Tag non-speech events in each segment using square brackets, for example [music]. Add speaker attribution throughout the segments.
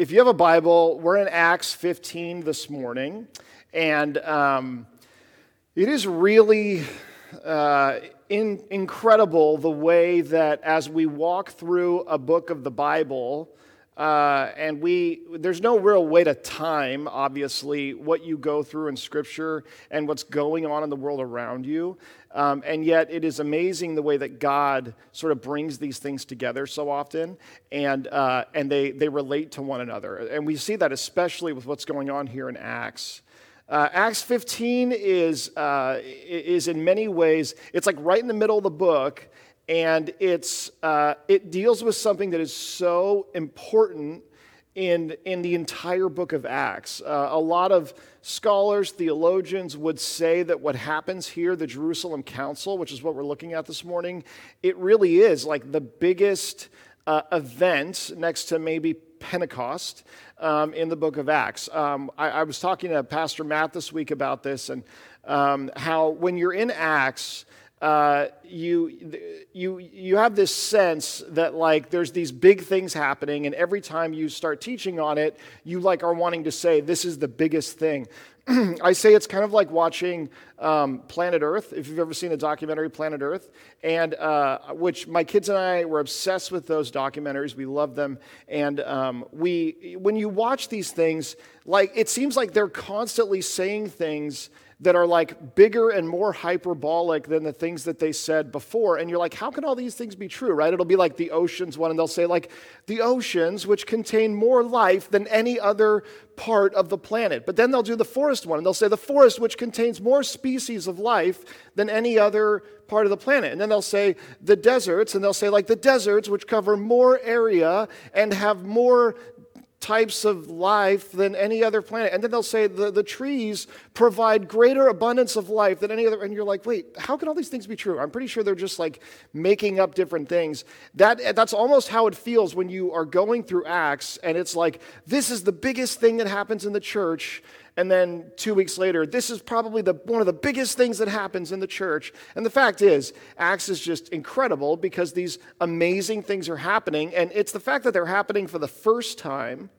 Speaker 1: if you have a Bible, we're in Acts 15 this morning, and um, it is really uh, in, incredible the way that as we walk through a book of the Bible, uh, and we there's no real way to time obviously what you go through in scripture and what's going on in the world around you. Um, and yet it is amazing the way that god sort of brings these things together so often and uh, and they they relate to one another. And we see that especially with what's going on here in acts. Uh, Acts 15 is, uh, is in many ways, it's like right in the middle of the book, and it's, uh, it deals with something that is so important in, in the entire book of Acts. Uh, a lot of scholars, theologians would say that what happens here, the Jerusalem Council, which is what we're looking at this morning, it really is like the biggest uh, event next to maybe Pentecost um, in the book of Acts. Um, I, I, was talking to Pastor Matt this week about this and um, how when you're in Acts, uh, you, you, you have this sense that like there's these big things happening and every time you start teaching on it you like are wanting to say this is the biggest thing. [clears throat] I say it's kind of like watching um, planet earth if you've ever seen the documentary planet earth and uh, which my kids and i were obsessed with those documentaries. We love them and um, we when you watch these things like it seems like they're constantly saying things that are like bigger and more hyperbolic than the things that they said before. And you're like, how can all these things be true, right? It'll be like the oceans one, and they'll say, like, the oceans, which contain more life than any other part of the planet. But then they'll do the forest one, and they'll say, the forest, which contains more species of life than any other part of the planet. And then they'll say, the deserts, and they'll say, like, the deserts, which cover more area and have more types of life than any other planet. And then they'll say the, the trees provide greater abundance of life than any other. And you're like, wait, how can all these things be true? I'm pretty sure they're just like making up different things. That, that's almost how it feels when you are going through Acts and it's like, this is the biggest thing that happens in the church. And then two weeks later, this is probably the, one of the biggest things that happens in the church. And the fact is, Acts is just incredible because these amazing things are happening. And it's the fact that they're happening for the first time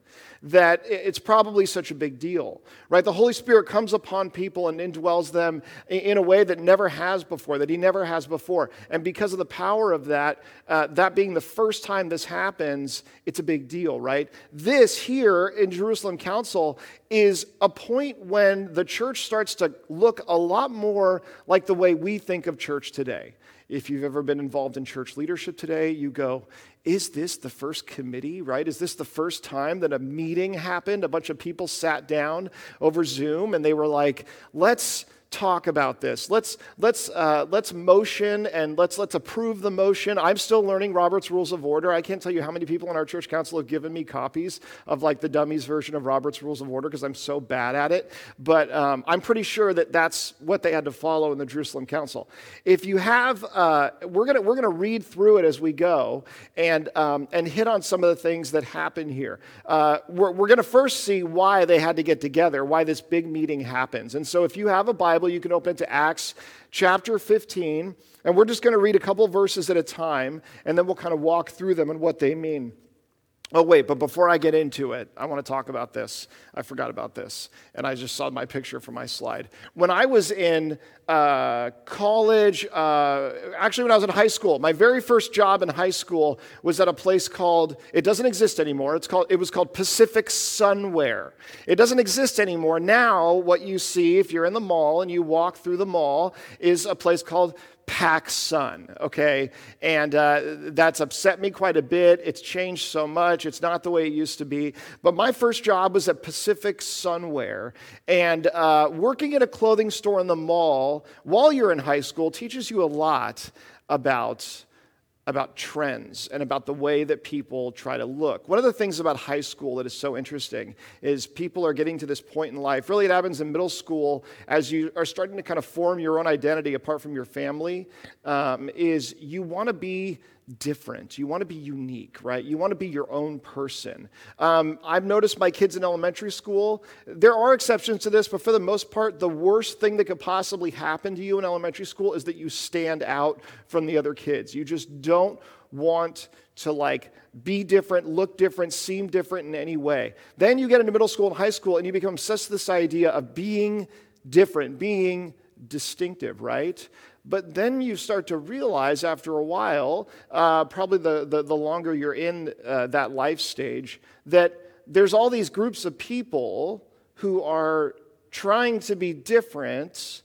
Speaker 1: that it's probably such a big deal, right? The Holy Spirit comes upon people and indwells them in a way that never has before, that He never has before. And because of the power of that, uh, that being the first time this happens, it's a big deal, right? This here in Jerusalem Council is a point when the church starts to look a lot more like the way we think of church today. If you've ever been involved in church leadership today, you go, is this the first committee, right? Is this the first time that a meeting happened? A bunch of people sat down over Zoom and they were like, let's talk about this. Let's, let's, uh, let's motion and let's, let's approve the motion. I'm still learning Robert's Rules of Order. I can't tell you how many people in our church council have given me copies of like the dummies version of Robert's Rules of Order because I'm so bad at it. But um, I'm pretty sure that that's what they had to follow in the Jerusalem Council. If you have, uh, we're going we're gonna read through it as we go and, um, and hit on some of the things that happen here. Uh, we're we're going to first see why they had to get together, why this big meeting happens. And so if you have a Bible, Bible, you can open to Acts chapter 15, and we're just going to read a couple verses at a time, and then we'll kind of walk through them and what they mean. Oh, wait, but before I get into it, I want to talk about this. I forgot about this, and I just saw my picture for my slide. When I was in uh, college, uh, actually, when I was in high school, my very first job in high school was at a place called, it doesn't exist anymore, it's called, it was called Pacific Sunwear. It doesn't exist anymore. Now, what you see if you're in the mall and you walk through the mall is a place called PacSun, okay? And uh, that's upset me quite a bit. It's changed so much. It's not the way it used to be. But my first job was at Pacific Sunwear. And uh, working at a clothing store in the mall while you're in high school teaches you a lot about about trends and about the way that people try to look. One of the things about high school that is so interesting is people are getting to this point in life. Really, it happens in middle school as you are starting to kind of form your own identity apart from your family. Um, is you want to be different. You want to be unique, right? You want to be your own person. Um, I've noticed my kids in elementary school, there are exceptions to this, but for the most part, the worst thing that could possibly happen to you in elementary school is that you stand out from the other kids. You just don't want to like be different, look different, seem different in any way. Then you get into middle school and high school and you become obsessed with this idea of being different, being distinctive, right? But then you start to realize after a while, uh, probably the, the, the, longer you're in uh, that life stage, that there's all these groups of people who are trying to be different,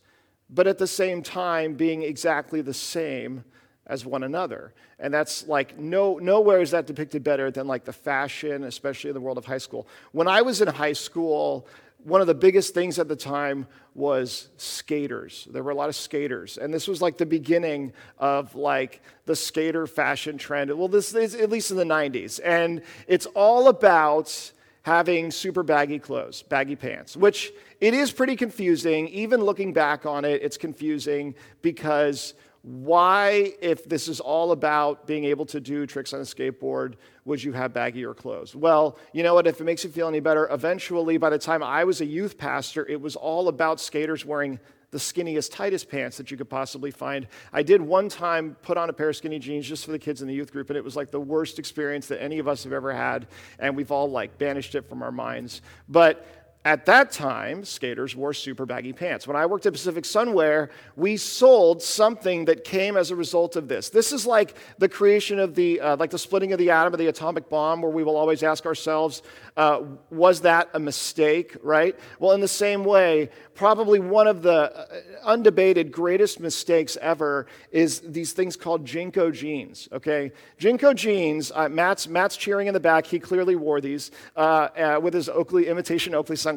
Speaker 1: but at the same time being exactly the same as one another. And that's like no nowhere is that depicted better than like the fashion, especially in the world of high school. When I was in high school, one of the biggest things at the time was skaters. There were a lot of skaters. And this was like the beginning of like the skater fashion trend. Well, this is at least in the 90s. And it's all about having super baggy clothes, baggy pants, which it is pretty confusing. Even looking back on it, it's confusing because why, if this is all about being able to do tricks on a skateboard, would you have baggier clothes? Well, you know what? If it makes you feel any better, eventually, by the time I was a youth pastor, it was all about skaters wearing the skinniest, tightest pants that you could possibly find. I did one time put on a pair of skinny jeans just for the kids in the youth group, and it was like the worst experience that any of us have ever had, and we've all like banished it from our minds. But at that time, skaters wore super baggy pants. When I worked at Pacific Sunwear, we sold something that came as a result of this. This is like the creation of the, uh, like the splitting of the atom of the atomic bomb, where we will always ask ourselves, uh, was that a mistake, right? Well, in the same way, probably one of the uh, undebated greatest mistakes ever is these things called JNCO jeans, okay? JNCO jeans, uh, Matt's, Matt's cheering in the back. He clearly wore these uh, uh, with his Oakley, imitation Oakley sunglasses.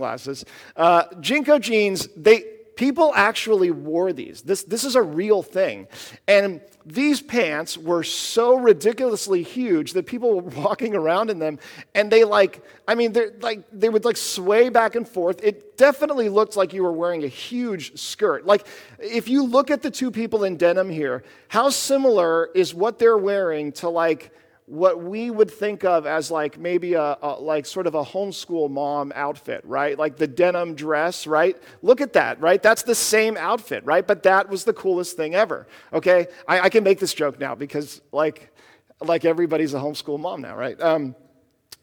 Speaker 1: Uh, JNCO jeans, they, people actually wore these. This, this is a real thing. And these pants were so ridiculously huge that people were [laughs] walking around in them and they like i mean they're like they would like sway back and forth it definitely looked like you were wearing a huge skirt like if you look at the two people in denim here how similar is what they're wearing to like what we would think of as like maybe a, a, like sort of a homeschool mom outfit right? Like the denim dress right? Look at that right? That's the same outfit right? But that was the coolest thing ever okay? I, I can make this joke now because like like everybody's a homeschool mom now right? Um,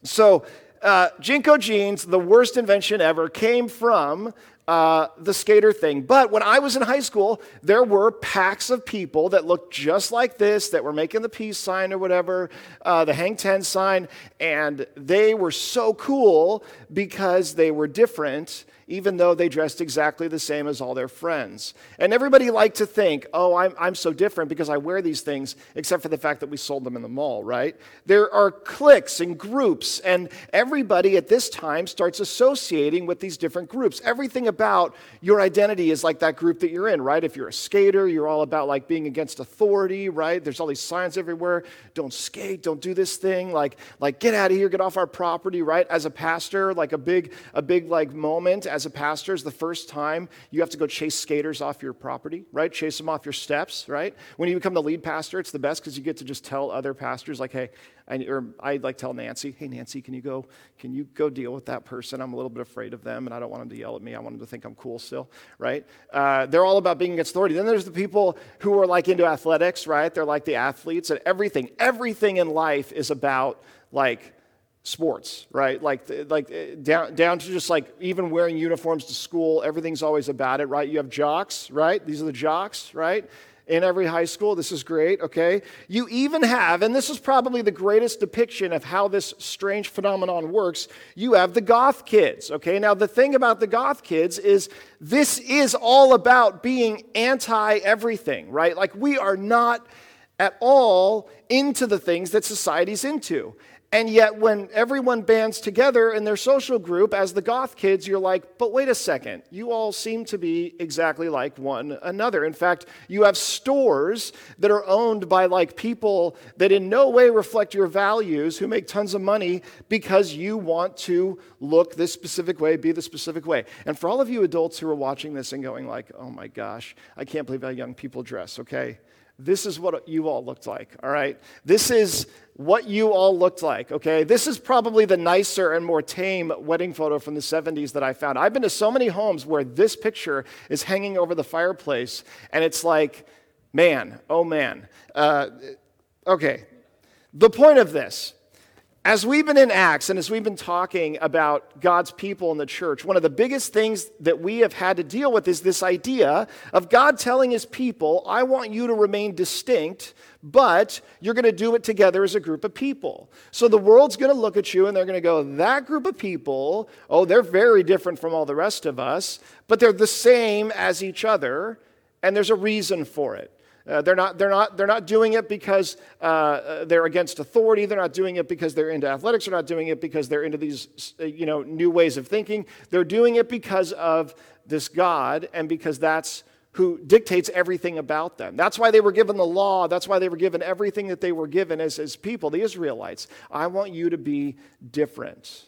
Speaker 1: so uh, JNCO jeans, the worst invention ever, came from uh, the skater thing. But when I was in high school, there were packs of people that looked just like this, that were making the peace sign or whatever, uh, the hang 10 sign, and they were so cool because they were different even though they dressed exactly the same as all their friends. And everybody liked to think, oh, I'm, I'm so different because I wear these things, except for the fact that we sold them in the mall, right? There are cliques and groups, and everybody at this time starts associating with these different groups. Everything about your identity is like that group that you're in, right? If you're a skater, you're all about like being against authority, right? There's all these signs everywhere. Don't skate, don't do this thing, like, like get out of here, get off our property, right? As a pastor, like a big, a big like moment as a pastor is the first time you have to go chase skaters off your property, right? Chase them off your steps, right? When you become the lead pastor, it's the best because you get to just tell other pastors, like, hey, I, or I like tell Nancy, hey Nancy, can you go, can you go deal with that person? I'm a little bit afraid of them, and I don't want them to yell at me. I want them to think I'm cool still, right? Uh, they're all about being against authority. Then there's the people who are like into athletics, right? They're like the athletes, and everything, everything in life is about like sports, right? Like, like uh, down, down to just like even wearing uniforms to school, everything's always about it, right? You have jocks, right? These are the jocks, right? In every high school. This is great, okay? You even have, and this is probably the greatest depiction of how this strange phenomenon works, you have the goth kids, okay? Now, the thing about the goth kids is this is all about being anti everything, right? Like, we are not at all into the things that society's into. And yet, when everyone bands together in their social group as the goth kids, you're like, but wait a second, you all seem to be exactly like one another. In fact, you have stores that are owned by like people that in no way reflect your values who make tons of money because you want to look this specific way, be the specific way. And for all of you adults who are watching this and going like, oh my gosh, I can't believe how young people dress, okay? This is what you all looked like, all right? This is what you all looked like, okay? This is probably the nicer and more tame wedding photo from the 70s that I found. I've been to so many homes where this picture is hanging over the fireplace, and it's like, man, oh man. Uh, okay, The point of this as we've been in Acts and as we've been talking about God's people in the church, one of the biggest things that we have had to deal with is this idea of God telling his people, I want you to remain distinct, but you're going to do it together as a group of people. So the world's going to look at you and they're going to go, that group of people, oh, they're very different from all the rest of us, but they're the same as each other, and there's a reason for it. Uh, they're, not, they're, not, they're not doing it because uh, they're against authority. They're not doing it because they're into athletics. They're not doing it because they're into these uh, you know, new ways of thinking. They're doing it because of this God and because that's who dictates everything about them. That's why they were given the law. That's why they were given everything that they were given as, as people, the Israelites. I want you to be different.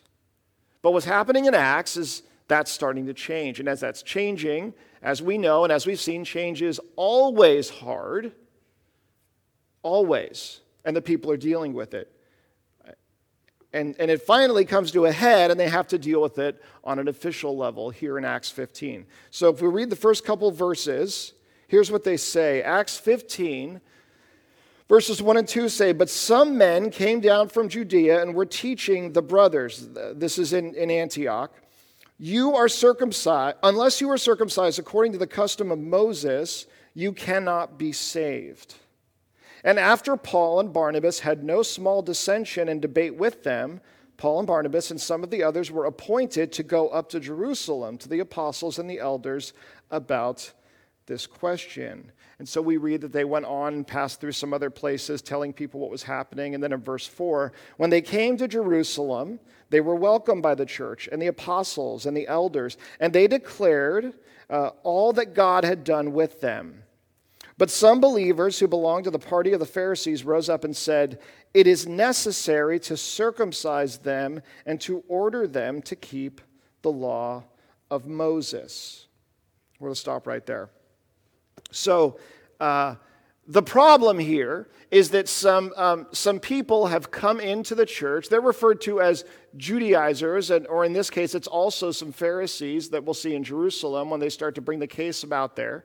Speaker 1: But what's happening in Acts is that's starting to change. And as that's changing, as we know and as we've seen, change is always hard. Always. And the people are dealing with it. And, and it finally comes to a head, and they have to deal with it on an official level here in Acts 15. So if we read the first couple verses, here's what they say Acts 15, verses 1 and 2 say, But some men came down from Judea and were teaching the brothers. This is in, in Antioch you are circumcised, unless you are circumcised according to the custom of Moses, you cannot be saved. And after Paul and Barnabas had no small dissension and debate with them, Paul and Barnabas and some of the others were appointed to go up to Jerusalem to the apostles and the elders about this question. And so we read that they went on and passed through some other places, telling people what was happening. And then in verse 4, when they came to Jerusalem, they were welcomed by the church and the apostles and the elders, and they declared uh, all that God had done with them. But some believers who belonged to the party of the Pharisees rose up and said, It is necessary to circumcise them and to order them to keep the law of Moses. We're going to stop right there. So, uh, the problem here is that some, um, some people have come into the church. They're referred to as Judaizers, and, or in this case, it's also some Pharisees that we'll see in Jerusalem when they start to bring the case about there.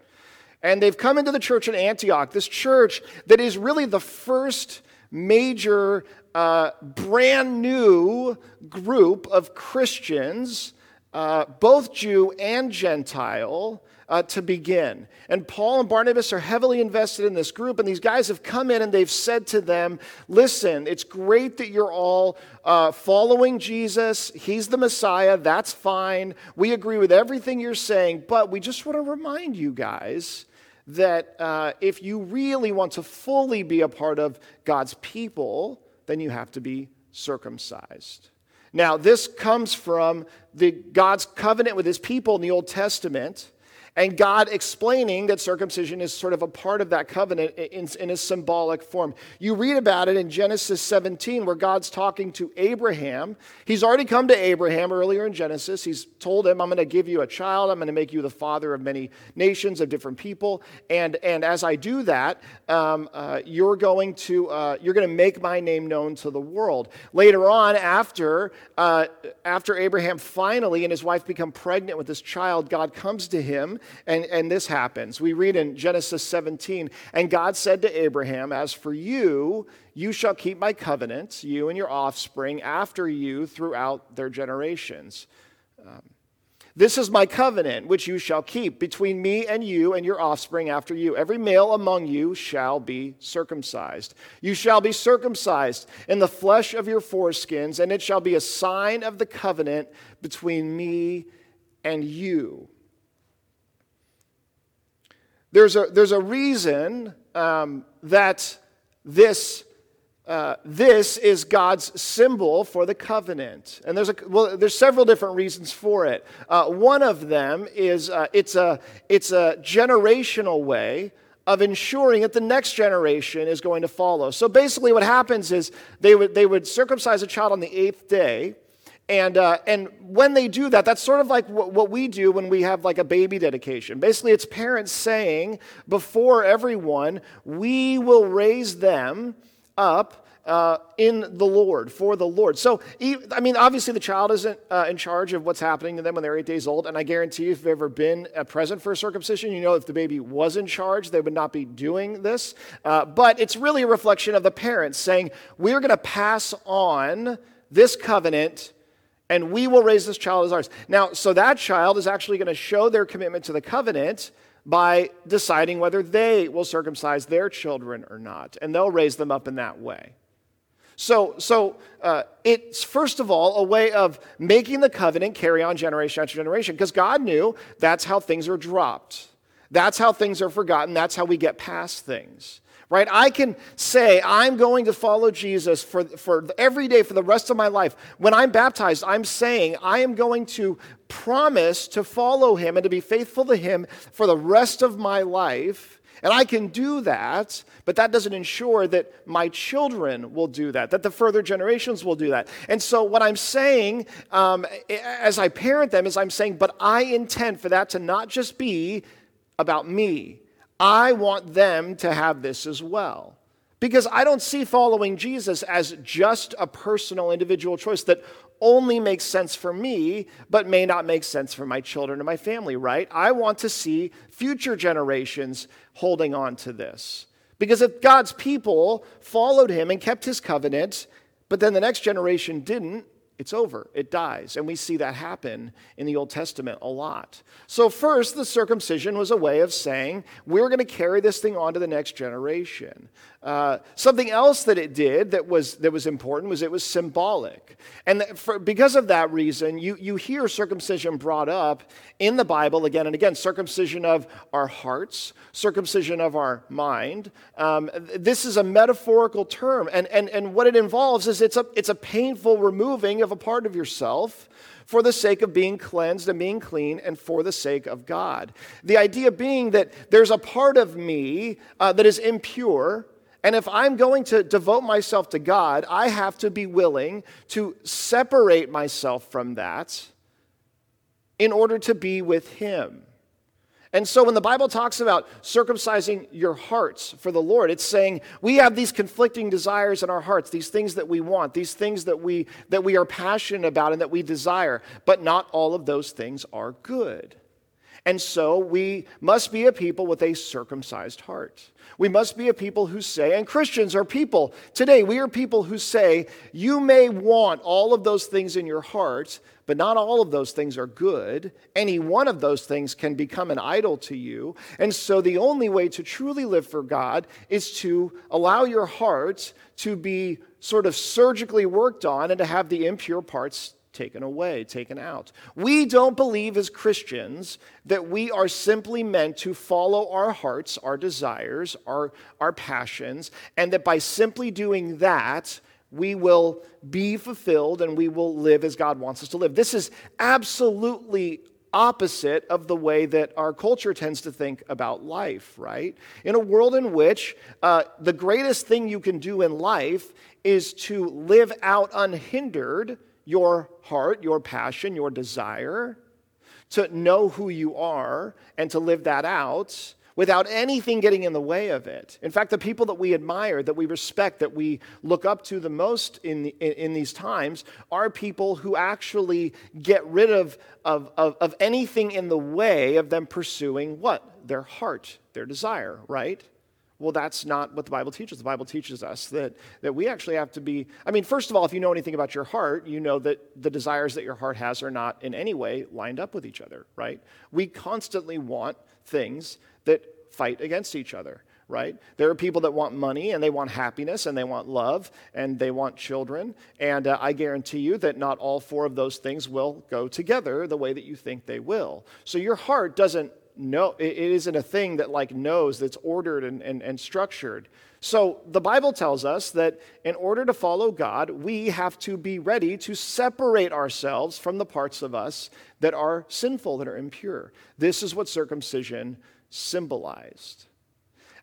Speaker 1: And they've come into the church in Antioch, this church that is really the first major, uh, brand new group of Christians, uh, both Jew and Gentile uh, to begin. And Paul and Barnabas are heavily invested in this group, and these guys have come in and they've said to them, Listen, it's great that you're all uh, following Jesus. He's the Messiah. That's fine. We agree with everything you're saying, but we just want to remind you guys that uh, if you really want to fully be a part of God's people, then you have to be circumcised. Now, this comes from the God's covenant with his people in the Old Testament and God explaining that circumcision is sort of a part of that covenant in, in, a symbolic form. You read about it in Genesis 17, where God's talking to Abraham. He's already come to Abraham earlier in Genesis. He's told him, I'm going to give you a child, I'm going to make you the father of many nations, of different people. And, and as I do that, um, uh, you're going to uh, you're going to make my name known to the world. Later on, after, uh, after Abraham finally and his wife become pregnant with this child, God comes to him and, and this happens. We read in Genesis 17, and God said to Abraham, As for you, you shall keep my covenant, you and your offspring after you throughout their generations. Um, this is my covenant, which you shall keep between me and you and your offspring after you. Every male among you shall be circumcised. You shall be circumcised in the flesh of your foreskins, and it shall be a sign of the covenant between me and you. There's a, there's a reason um, that this, uh, this is God's symbol for the covenant. And there's, a, well, there's several different reasons for it. Uh, one of them is uh, it's, a, it's a generational way of ensuring that the next generation is going to follow. So basically, what happens is they would, they would circumcise a child on the eighth day and, uh, and when they do that, that's sort of like what, what we do when we have like a baby dedication. Basically, it's parents saying before everyone, we will raise them up uh, in the Lord, for the Lord. So, I mean, obviously, the child isn't uh, in charge of what's happening to them when they're eight days old. And I guarantee you, if you've ever been a present for a circumcision, you know if the baby was in charge, they would not be doing this. Uh, but it's really a reflection of the parents saying, We're going to pass on this covenant and we will raise this child as ours. Now, so that child is actually going to show their commitment to the covenant by deciding whether they will circumcise their children or not, and they'll raise them up in that way. So, so uh, it's first of all a way of making the covenant carry on generation after generation, because God knew that's how things are dropped. That's how things are forgotten. That's how we get past things right? I can say, I'm going to follow Jesus for, for every day for the rest of my life. When I'm baptized, I'm saying, I am going to promise to follow him and to be faithful to him for the rest of my life. And I can do that, but that doesn't ensure that my children will do that, that the further generations will do that. And so, what I'm saying um, as I parent them is I'm saying, but I intend for that to not just be about me, I want them to have this as well. Because I don't see following Jesus as just a personal, individual choice that only makes sense for me, but may not make sense for my children and my family, right? I want to see future generations holding on to this. Because if God's people followed him and kept his covenant, but then the next generation didn't, it's over, it dies. And we see that happen in the Old Testament a lot. So, first, the circumcision was a way of saying, we're going to carry this thing on to the next generation. Uh, something else that it did that was, that was important was it was symbolic. And for, because of that reason, you, you hear circumcision brought up in the Bible again and again circumcision of our hearts, circumcision of our mind. Um, this is a metaphorical term. And, and, and what it involves is it's a, it's a painful removing of a part of yourself for the sake of being cleansed and being clean and for the sake of God. The idea being that there's a part of me uh, that is impure and if I'm going to devote myself to God, I have to be willing to separate myself from that in order to be with Him. And so when the Bible talks about circumcising your hearts for the Lord, it's saying we have these conflicting desires in our hearts, these things that we want, these things that we that we are passionate about and that we desire, but not all of those things are good. And so we must be a people with a circumcised heart. We must be a people who say, and Christians are people, today we are people who say, you may want all of those things in your heart, but not all of those things are good. Any one of those things can become an idol to you. And so the only way to truly live for God is to allow your heart to be sort of surgically worked on and to have the impure parts taken away, taken out. We don't believe as Christians that we are simply meant to follow our hearts, our desires, our, our passions, and that by simply doing that, we will be fulfilled and we will live as God wants us to live. This is absolutely opposite of the way that our culture tends to think about life, right? In a world in which uh, the greatest thing you can do in life is to live out unhindered your heart, your passion, your desire, to know who you are and to live that out without anything getting in the way of it. In fact, the people that we admire, that we respect, that we look up to the most in, in, in these times are people who actually get rid of, of, of, of anything in the way of them pursuing what? Their heart, their desire, right? Well, that's not what the Bible teaches. The Bible teaches us that, that we actually have to be. I mean, first of all, if you know anything about your heart, you know that the desires that your heart has are not in any way lined up with each other, right? We constantly want things that fight against each other, right? There are people that want money and they want happiness and they want love and they want children. And uh, I guarantee you that not all four of those things will go together the way that you think they will. So your heart doesn't know, it isn't a thing that like knows that's ordered and, and, and structured. So the Bible tells us that in order to follow God, we have to be ready to separate ourselves from the parts of us that are sinful, that are impure. This is what circumcision symbolized.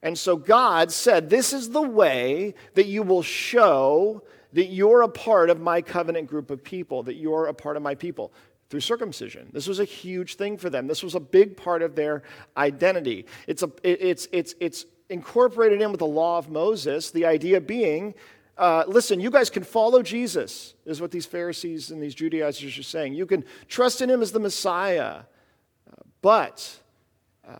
Speaker 1: And so God said, This is the way that you will show that you're a part of my covenant group of people, that you're a part of my people through circumcision. This was a huge thing for them. This was a big part of their identity. It's, a, it's, it's, it's incorporated in with the law of Moses, the idea being uh, listen, you guys can follow Jesus, is what these Pharisees and these Judaizers are saying. You can trust in him as the Messiah. Uh, but uh,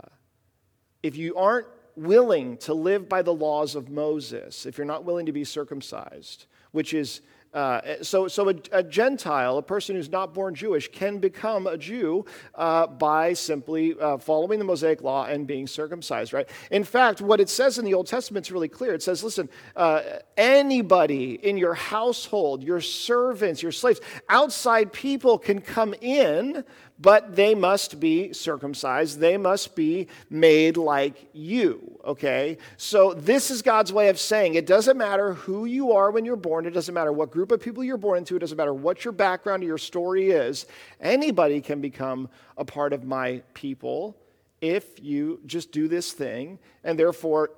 Speaker 1: if you aren't willing to live by the laws of Moses, if you're not willing to be circumcised, which is uh, so, so a, a, Gentile, a person who's not born Jewish, can become a Jew uh, by simply uh, following the Mosaic law and being circumcised, right? In fact, what it says in the Old Testament is really clear. It says, listen, uh, anybody in your household, your servants, your slaves, outside people can come in but they must be circumcised. They must be made like you, okay? So, this is God's way of saying it doesn't matter who you are when you're born, it doesn't matter what group of people you're born into, it doesn't matter what your background or your story is. Anybody can become a part of my people if you just do this thing and therefore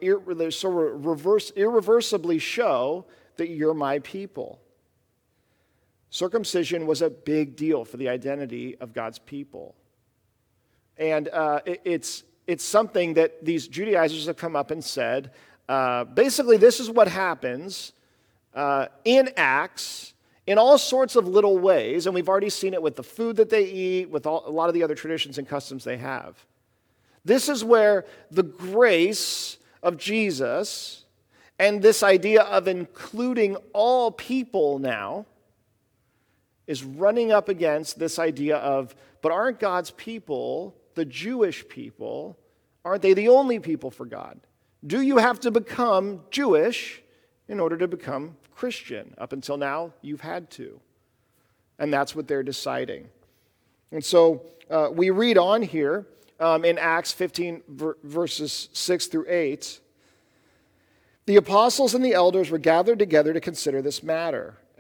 Speaker 1: so reverse, irreversibly show that you're my people. Circumcision was a big deal for the identity of God's people. And uh, it, it's, it's something that these Judaizers have come up and said uh, basically, this is what happens uh, in Acts in all sorts of little ways. And we've already seen it with the food that they eat, with all, a lot of the other traditions and customs they have. This is where the grace of Jesus and this idea of including all people now is running up against this idea of, but aren't God's people, the Jewish people, aren't they the only people for God? Do you have to become Jewish in order to become Christian? Up until now, you've had to. And that's what they're deciding. And so uh, we read on here um, in Acts 15, ver- verses 6 through 8. The apostles and the elders were gathered together to consider this matter.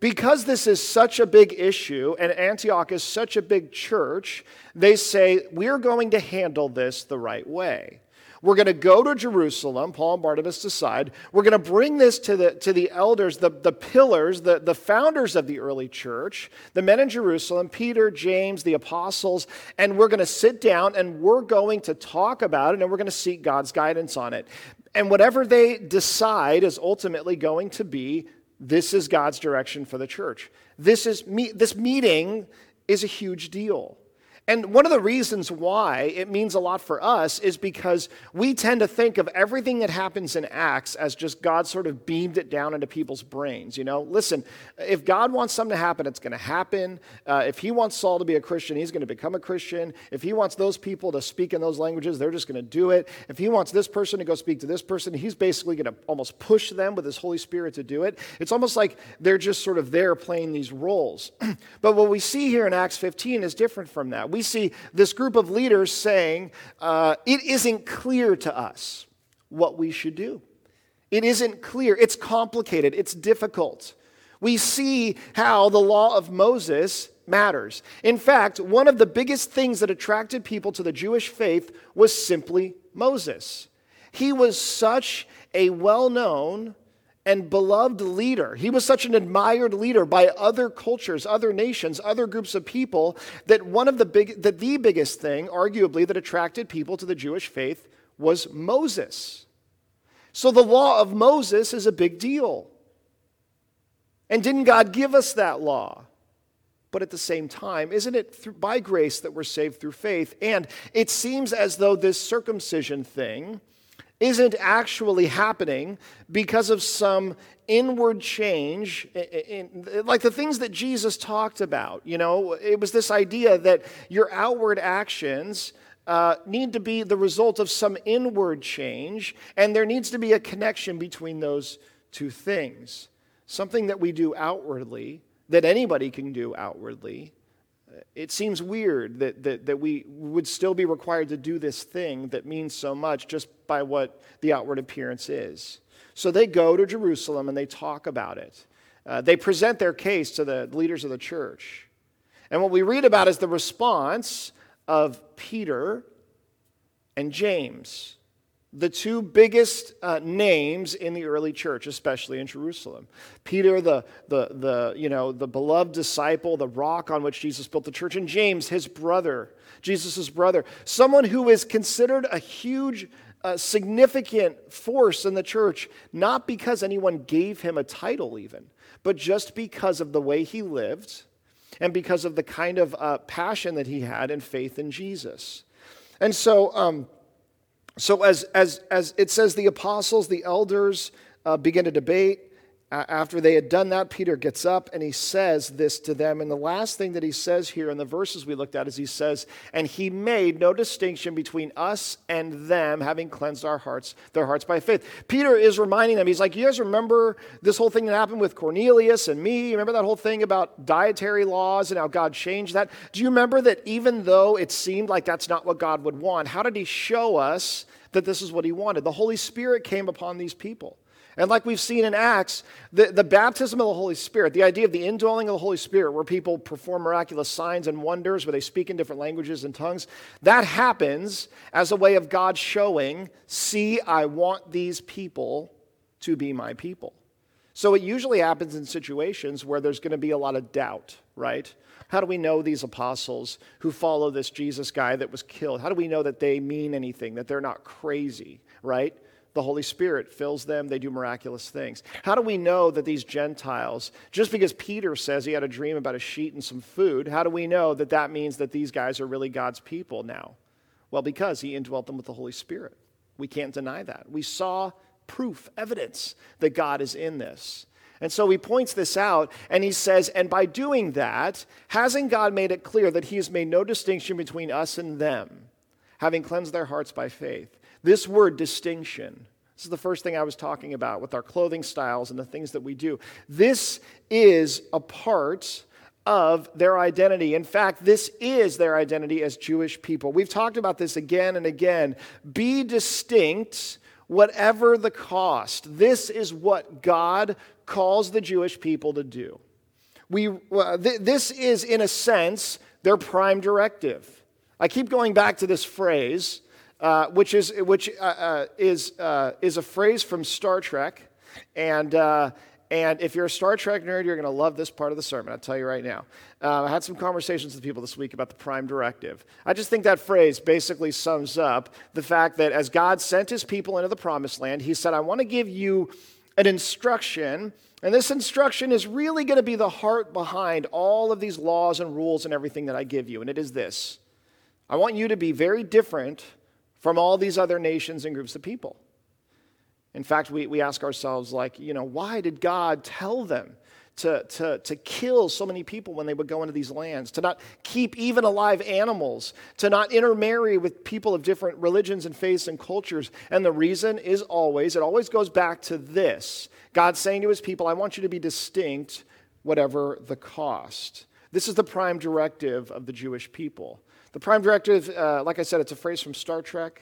Speaker 1: because this is such a big issue and Antioch is such a big church, they say, we're going to handle this the right way. We're going to go to Jerusalem, Paul and Barnabas decide. We're going to bring this to the, to the elders, the, the pillars, the, the founders of the early church, the men in Jerusalem, Peter, James, the apostles, and we're going to sit down and we're going to talk about it and we're going to seek God's guidance on it. And whatever they decide is ultimately going to be this is God's direction for the church. This, is me- this meeting is a huge deal. And one of the reasons why it means a lot for us is because we tend to think of everything that happens in Acts as just God sort of beamed it down into people's brains. You know, listen, if God wants something to happen, it's going to happen. Uh, if He wants Saul to be a Christian, he's going to become a Christian. If He wants those people to speak in those languages, they're just going to do it. If He wants this person to go speak to this person, He's basically going to almost push them with His Holy Spirit to do it. It's almost like they're just sort of there playing these roles. [clears throat] but what we see here in Acts 15 is different from that. We see this group of leaders saying, uh, It isn't clear to us what we should do. It isn't clear. It's complicated. It's difficult. We see how the law of Moses matters. In fact, one of the biggest things that attracted people to the Jewish faith was simply Moses. He was such a well known and beloved leader. He was such an admired leader by other cultures, other nations, other groups of people that one of the big that the biggest thing arguably that attracted people to the Jewish faith was Moses. So the law of Moses is a big deal. And didn't God give us that law? But at the same time, isn't it through, by grace that we're saved through faith? And it seems as though this circumcision thing isn't actually happening because of some inward change, in, in, like the things that Jesus talked about. You know, it was this idea that your outward actions uh, need to be the result of some inward change, and there needs to be a connection between those two things. Something that we do outwardly, that anybody can do outwardly, it seems weird that, that, that we would still be required to do this thing that means so much just by what the outward appearance is. So they go to Jerusalem and they talk about it. Uh, they present their case to the leaders of the church. And what we read about is the response of Peter and James, the two biggest uh, names in the early church, especially in Jerusalem. Peter, the, the, the, you know, the beloved disciple, the rock on which Jesus built the church, and James, his brother, Jesus' brother, someone who is considered a huge, uh, significant force in the church, not because anyone gave him a title even, but just because of the way he lived and because of the kind of uh, passion that he had and faith in Jesus. And so, um, so as, as, as it says, the apostles, the elders uh, begin to debate. After they had done that, Peter gets up and he says this to them. And the last thing that he says here in the verses we looked at is he says, And he made no distinction between us and them, having cleansed our hearts, their hearts by faith. Peter is reminding them, he's like, You guys remember this whole thing that happened with Cornelius and me? Remember that whole thing about dietary laws and how God changed that? Do you remember that even though it seemed like that's not what God would want, how did he show us that this is what he wanted? The Holy Spirit came upon these people. And like we've seen in Acts, the, the baptism of the Holy Spirit, the idea of the indwelling of the Holy Spirit, where people perform miraculous signs and wonders, where they speak in different languages and tongues, that happens as a way of God showing, see, I want these people to be my people. So it usually happens in situations where there's going to be a lot of doubt, right? How do we know these apostles who follow this Jesus guy that was killed? How do we know that they mean anything, that they're not crazy, right? the Holy Spirit fills them, they do miraculous things. How do we know that these Gentiles, just because Peter says he had a dream about a sheet and some food, how do we know that that means that these guys are really God's people now? Well, because he indwelt them with the Holy Spirit. We can't deny that. We saw proof, evidence that God is in this. And so he points this out and he says, and by doing that, hasn't God made it clear that he has made no distinction between us and them, having cleansed their hearts by faith? This word distinction, this is the first thing I was talking about with our clothing styles and the things that we do. This is a part of their identity. In fact, this is their identity as Jewish people. We've talked about this again and again. Be distinct, whatever the cost. This is what God calls the Jewish people to do. We, uh, th- this is, in a sense, their prime directive. I keep going back to this phrase uh, which is which uh, uh, is uh, is a phrase from Star Trek, and and if you're a Star Trek nerd, you're going to love this part of the sermon. I'll tell you right now. Uh, I had some conversations with people this week about the Prime Directive. I just think that phrase basically sums up the fact that as God sent His people into the Promised Land, He said, "I want to give you an instruction." And this instruction is really going to be the heart behind all of these laws and rules and everything that I give you. And it is this I want you to be very different from all these other nations and groups of people. In fact, we, we ask ourselves, like, you know, why did God tell them to, to, to kill so many people when they would go into these lands, to not keep even alive animals, to not intermarry with people of different religions and faiths and cultures? And the reason is always, it always goes back to this God saying to his people, I want you to be distinct, whatever the cost. This is the prime directive of the Jewish people. The prime directive, uh, like I said, it's a phrase from Star Trek.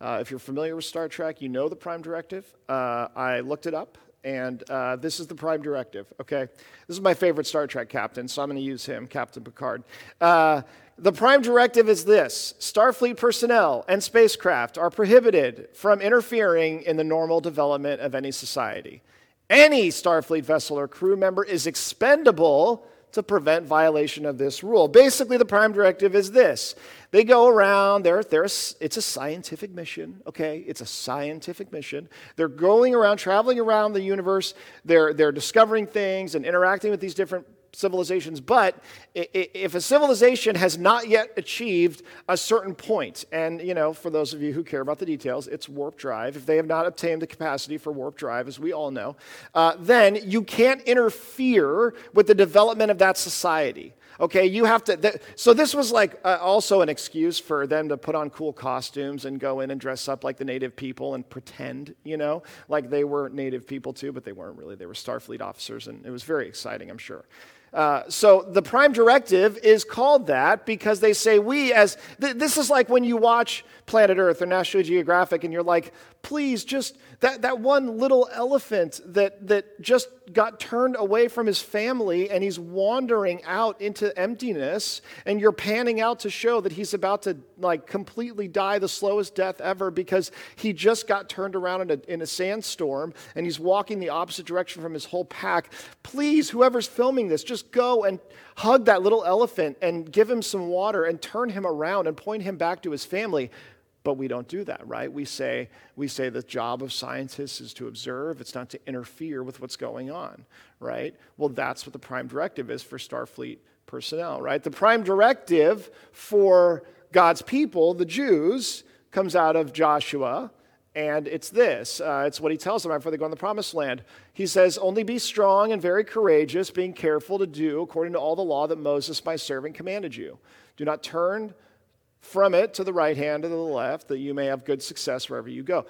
Speaker 1: Uh, if you're familiar with Star Trek, you know the prime directive. Uh, I looked it up, and uh, this is the prime directive, okay? This is my favorite Star Trek captain, so I'm going to use him, Captain Picard. Uh, the prime directive is this Starfleet personnel and spacecraft are prohibited from interfering in the normal development of any society. Any Starfleet vessel or crew member is expendable to prevent violation of this rule. Basically, the prime directive is this they go around, they're, they're, it's a scientific mission, okay? It's a scientific mission. They're going around, traveling around the universe, they're, they're discovering things and interacting with these different civilizations, but if a civilization has not yet achieved a certain point, and you know, for those of you who care about the details, it's warp drive. If they have not obtained the capacity for warp drive, as we all know, uh, then you can't interfere with the development of that society. Okay, you have to. Th- so this was like uh, also an excuse for them to put on cool costumes and go in and dress up like the native people and pretend, you know, like they were native people too, but they weren't really. They were Starfleet officers, and it was very exciting, I'm sure. Uh, so the prime directive is called that because they say we as th- this is like when you watch planet earth or national geographic and you're like please just that, that one little elephant that, that just got turned away from his family and he's wandering out into emptiness and you're panning out to show that he's about to like completely die the slowest death ever because he just got turned around in a, in a sandstorm and he's walking the opposite direction from his whole pack. Please whoever's filming this just go and hug that little elephant and give him some water and turn him around and point him back to his family but we don't do that, right? We say, we say the job of scientists is to observe, it's not to interfere with what's going on, right? Well, that's what the prime directive is for Starfleet personnel, right? The prime directive for God's people, the Jews, comes out of Joshua, and it's this uh, it's what he tells them before they go in the promised land. He says, Only be strong and very courageous, being careful to do according to all the law that Moses, my servant, commanded you. Do not turn from it to the right hand or to the left, that you may have good success wherever you go.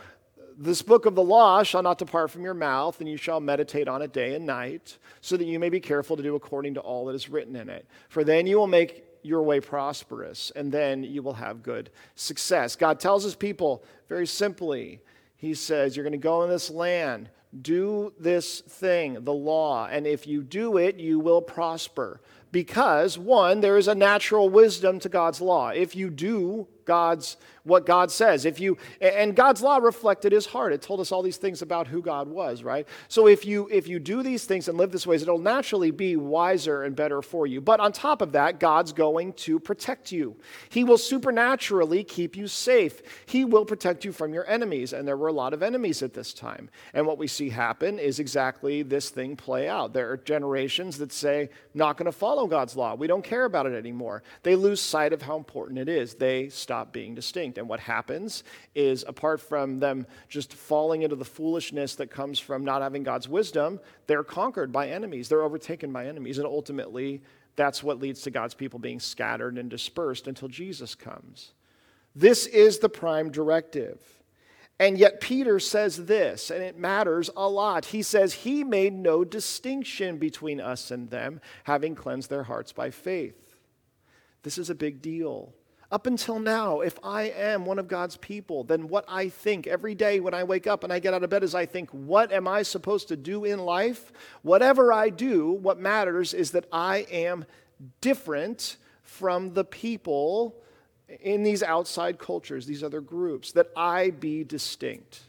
Speaker 1: This book of the law shall not depart from your mouth, and you shall meditate on it day and night, so that you may be careful to do according to all that is written in it. For then you will make your way prosperous, and then you will have good success. God tells his people very simply, He says, You're going to go in this land, do this thing, the law, and if you do it, you will prosper. Because, one, there is a natural wisdom to God's law. If you do God's what God says. If you and God's law reflected his heart. It told us all these things about who God was, right? So if you if you do these things and live this way it'll naturally be wiser and better for you. But on top of that, God's going to protect you. He will supernaturally keep you safe. He will protect you from your enemies. And there were a lot of enemies at this time. And what we see happen is exactly this thing play out. There are generations that say, not going to follow God's law. We don't care about it anymore. They lose sight of how important it is. They stop being distinct. And what happens is, apart from them just falling into the foolishness that comes from not having God's wisdom, they're conquered by enemies. They're overtaken by enemies. And ultimately, that's what leads to God's people being scattered and dispersed until Jesus comes. This is the prime directive. And yet, Peter says this, and it matters a lot. He says, He made no distinction between us and them, having cleansed their hearts by faith. This is a big deal. Up until now, if I am one of God's people, then what I think every day when I wake up and I get out of bed is I think, what am I supposed to do in life? Whatever I do, what matters is that I am different from the people in these outside cultures, these other groups, that I be distinct.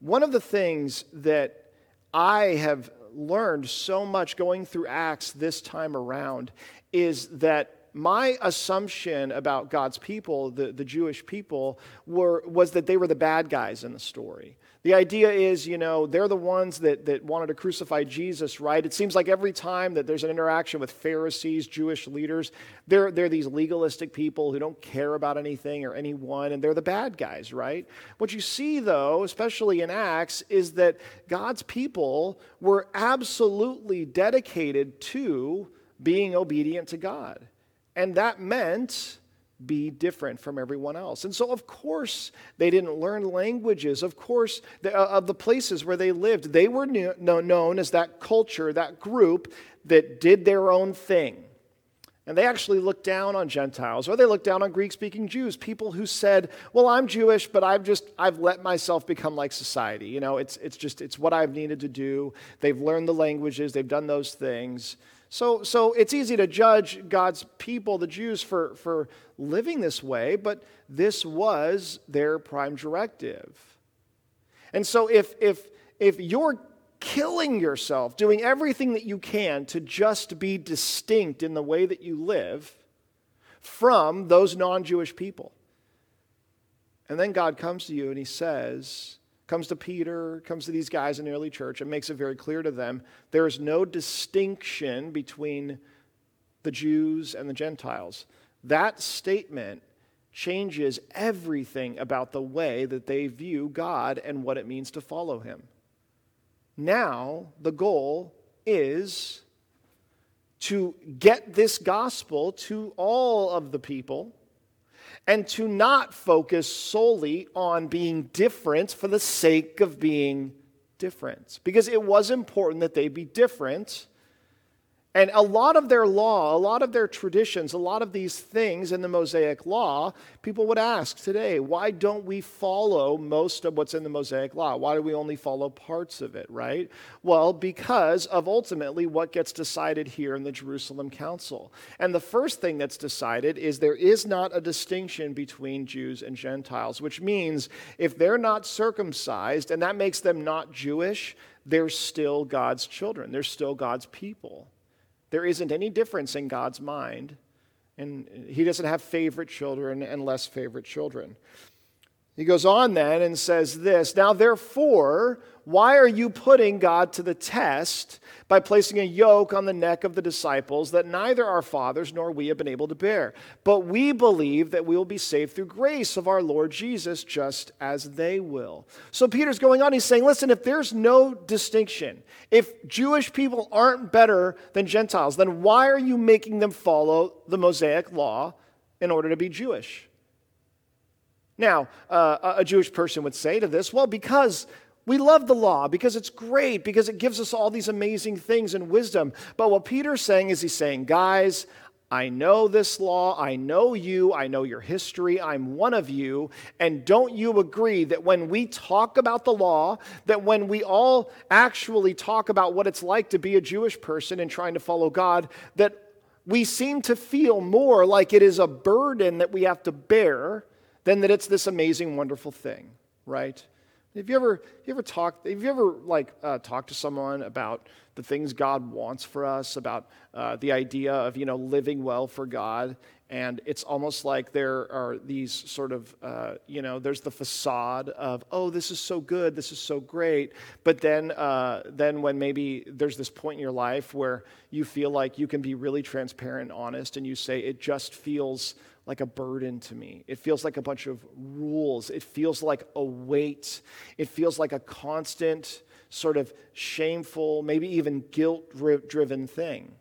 Speaker 1: One of the things that I have learned so much going through Acts this time around is that my assumption about God's people, the, the Jewish people, were, was that they were the bad guys in the story. The idea is, you know, they're the ones that, that wanted to crucify Jesus, right? It seems like every time that there's an interaction with Pharisees, Jewish leaders, they're, they're these legalistic people who don't care about anything or anyone, and they're the bad guys, right? What you see, though, especially in Acts, is that God's people were absolutely dedicated to being obedient to God. And that meant be different from everyone else. And so, of course, they didn't learn languages. Of course, the, uh, of the places where they lived, they were known as that culture, that group that did their own thing. And they actually looked down on Gentiles, or they looked down on Greek speaking Jews, people who said, Well, I'm Jewish, but I've just, I've let myself become like society. You know, it's, it's just, it's what I've needed to do. They've learned the languages, they've done those things. So, so it's easy to judge God's people, the Jews, for, for living this way, but this was their prime directive. And so if, if, if you're killing yourself, doing everything that you can to just be distinct in the way that you live from those non Jewish people, and then God comes to you and he says, comes to Peter, comes to these guys in the early church, and makes it very clear to them there is no distinction between the Jews and the Gentiles. That statement changes everything about the way that they view God and what it means to follow Him. Now, the goal is to get this gospel to all of the people and to not focus solely on being different for the sake of being different. Because it was important that they be different. And a lot of their law, a lot of their traditions, a lot of these things in the Mosaic law, people would ask today, why don't we follow most of what's in the Mosaic law? Why do we only follow parts of it, right? Well, because of ultimately what gets decided here in the Jerusalem Council. And the first thing that's decided is there is not a distinction between Jews and Gentiles, which means if they're not circumcised and that makes them not Jewish, they're still God's children, they're still God's people. There isn't any difference in God's mind. And he doesn't have favorite children and less favorite children. He goes on then and says this Now, therefore, why are you putting God to the test by placing a yoke on the neck of the disciples that neither our fathers nor we have been able to bear? But we believe that we will be saved through grace of our Lord Jesus, just as they will. So Peter's going on, he's saying, Listen, if there's no distinction, if Jewish people aren't better than Gentiles, then why are you making them follow the Mosaic law in order to be Jewish? Now, uh, a Jewish person would say to this, well, because we love the law, because it's great, because it gives us all these amazing things and wisdom. But what Peter's saying is he's saying, guys, I know this law. I know you. I know your history. I'm one of you. And don't you agree that when we talk about the law, that when we all actually talk about what it's like to be a Jewish person and trying to follow God, that we seem to feel more like it is a burden that we have to bear than that it's this amazing, wonderful thing, right? Have you ever, you ever talked, have you ever like uh, talked to someone about the things God wants for us, about uh, the idea of, you know, living well for God? And it's almost like there are these sort of, uh, you know, there's the facade of, oh, this is so good, this is so great. But then, uh, then when maybe there's this point in your life where you feel like you can be really transparent and honest and you say, it just feels like a burden to me. It feels like a bunch of rules. It feels like a weight. It feels like a constant, sort of shameful, maybe even guilt driven thing.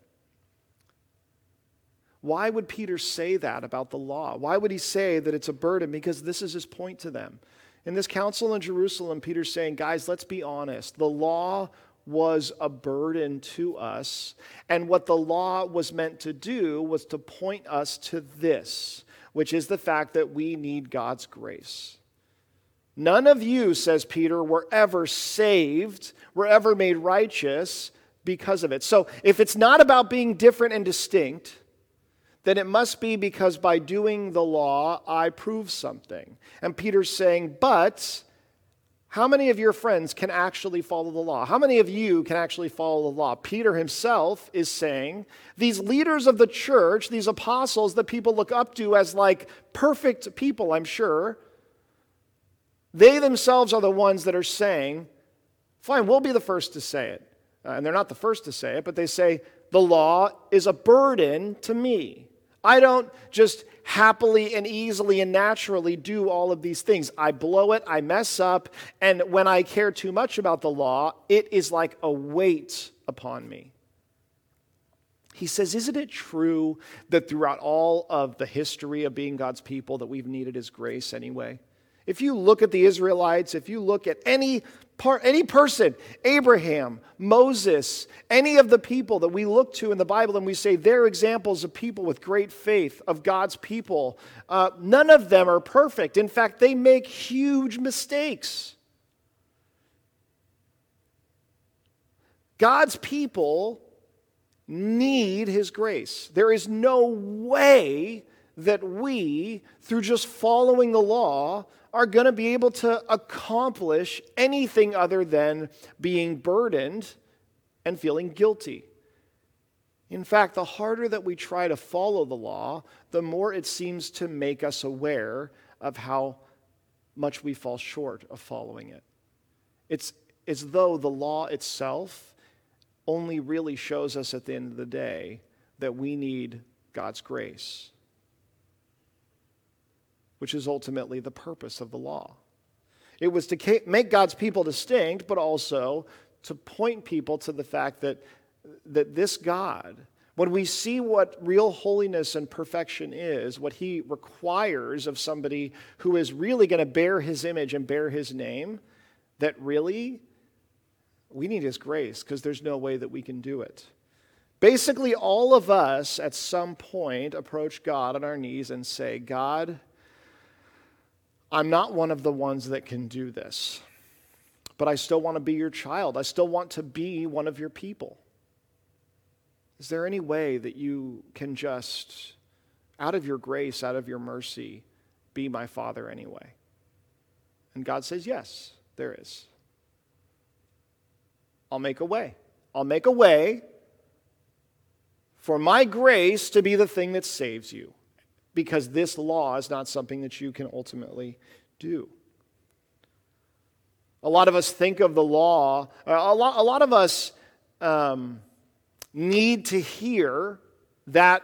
Speaker 1: Why would Peter say that about the law? Why would he say that it's a burden? Because this is his point to them. In this council in Jerusalem, Peter's saying, guys, let's be honest. The law was a burden to us. And what the law was meant to do was to point us to this, which is the fact that we need God's grace. None of you, says Peter, were ever saved, were ever made righteous because of it. So if it's not about being different and distinct, then it must be because by doing the law, I prove something. And Peter's saying, but how many of your friends can actually follow the law? How many of you can actually follow the law? Peter himself is saying these leaders of the church, these apostles that people look up to as like perfect people, I'm sure, they themselves are the ones that are saying, fine, we'll be the first to say it. Uh, and they're not the first to say it, but they say, the law is a burden to me. I don't just happily and easily and naturally do all of these things. I blow it, I mess up, and when I care too much about the law, it is like a weight upon me. He says, Isn't it true that throughout all of the history of being God's people that we've needed His grace anyway? If you look at the Israelites, if you look at any part, any person, Abraham, Moses, any of the people that we look to in the Bible and we say they're examples of people with great faith, of God's people, uh, none of them are perfect. In fact, they make huge mistakes. God's people need his grace. There is no way that we, through just following the law, are going to be able to accomplish anything other than being burdened and feeling guilty. In fact, the harder that we try to follow the law, the more it seems to make us aware of how much we fall short of following it. It's as though the law itself only really shows us at the end of the day that we need God's grace which is ultimately the purpose of the law. It was to make God's people distinct, but also to point people to the fact that, that this God, when we see what real holiness and perfection is, what he requires of somebody who is really going to bear his image and bear his name, that really we need his grace because there's no way that we can do it. Basically, all of us at some point approach God on our knees and say, God, I'm not one of the ones that can do this, but I still want to be your child. I still want to be one of your people. Is there any way that you can just, out of your grace, out of your mercy, be my father anyway? And God says, Yes, there is. I'll make a way. I'll make a way for my grace to be the thing that saves you, because this law is not something that you can ultimately do. A lot of us think of the law, a lot, a lot of us um, need to hear that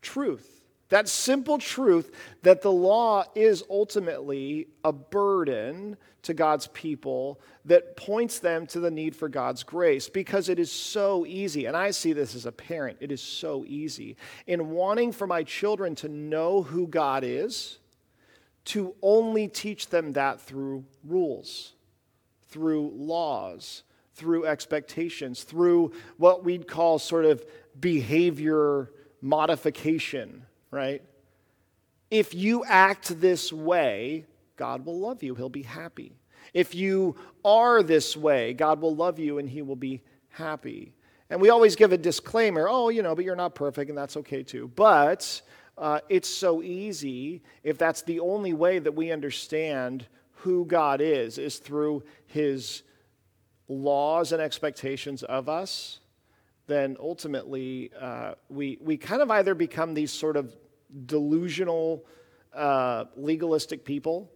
Speaker 1: truth. That simple truth that the law is ultimately a burden to God's people that points them to the need for God's grace because it is so easy. And I see this as a parent, it is so easy in wanting for my children to know who God is, to only teach them that through rules, through laws, through expectations, through what we'd call sort of behavior modification right? If you act this way, God will love you. He'll be happy. If you are this way, God will love you and he will be happy. And we always give a disclaimer oh, you know, but you're not perfect, and that's okay too. But uh, it's so easy if that's the only way that we understand who God is, is through his laws and expectations of us, then ultimately uh, we, we kind of either become these sort of delusional, uh, legalistic people.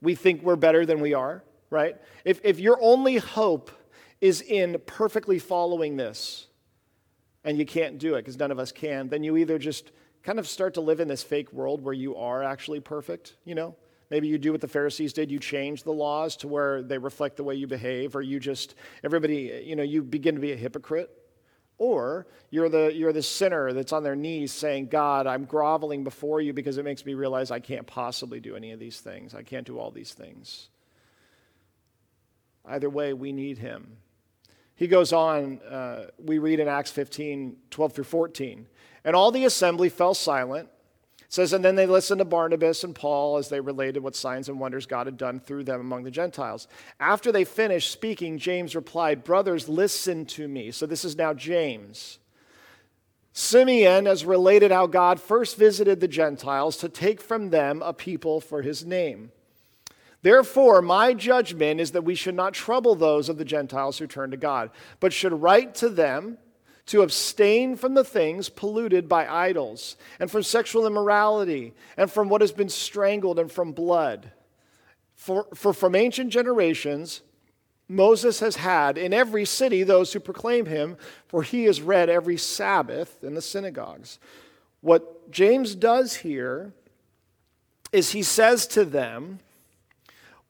Speaker 1: We think we're better than we are, right? If, if your only hope is in perfectly following this, and you can't do it because none of us can, then you either just kind of start to live in this fake world where you are actually perfect, you know? Maybe you do what the Pharisees did, you change the laws to where they reflect the way you behave, or you just, everybody, you know, you begin to be a hypocrite or you're the, you're the sinner that's on their knees saying, God, I'm groveling before you because it makes me realize I can't possibly do any of these things. I can't do all these things. Either way, we need him. He goes on, uh, we read in Acts 15 12 through 14. And all the assembly fell silent says, and then they listened to Barnabas and Paul as they related what signs and wonders God had done through them among the Gentiles. After they finished speaking, James replied, Brothers, listen to me. So this is now James. Simeon has related how God first visited the Gentiles to take from them a people for his name. Therefore, my judgment is that we should not trouble those of the Gentiles who turn to God, but should write to them to abstain from the things polluted by idols, and from sexual immorality, and from what has been strangled, and from blood. For, for from ancient generations, Moses has had in every city those who proclaim him, for he is read every Sabbath in the synagogues. What James does here is he says to them,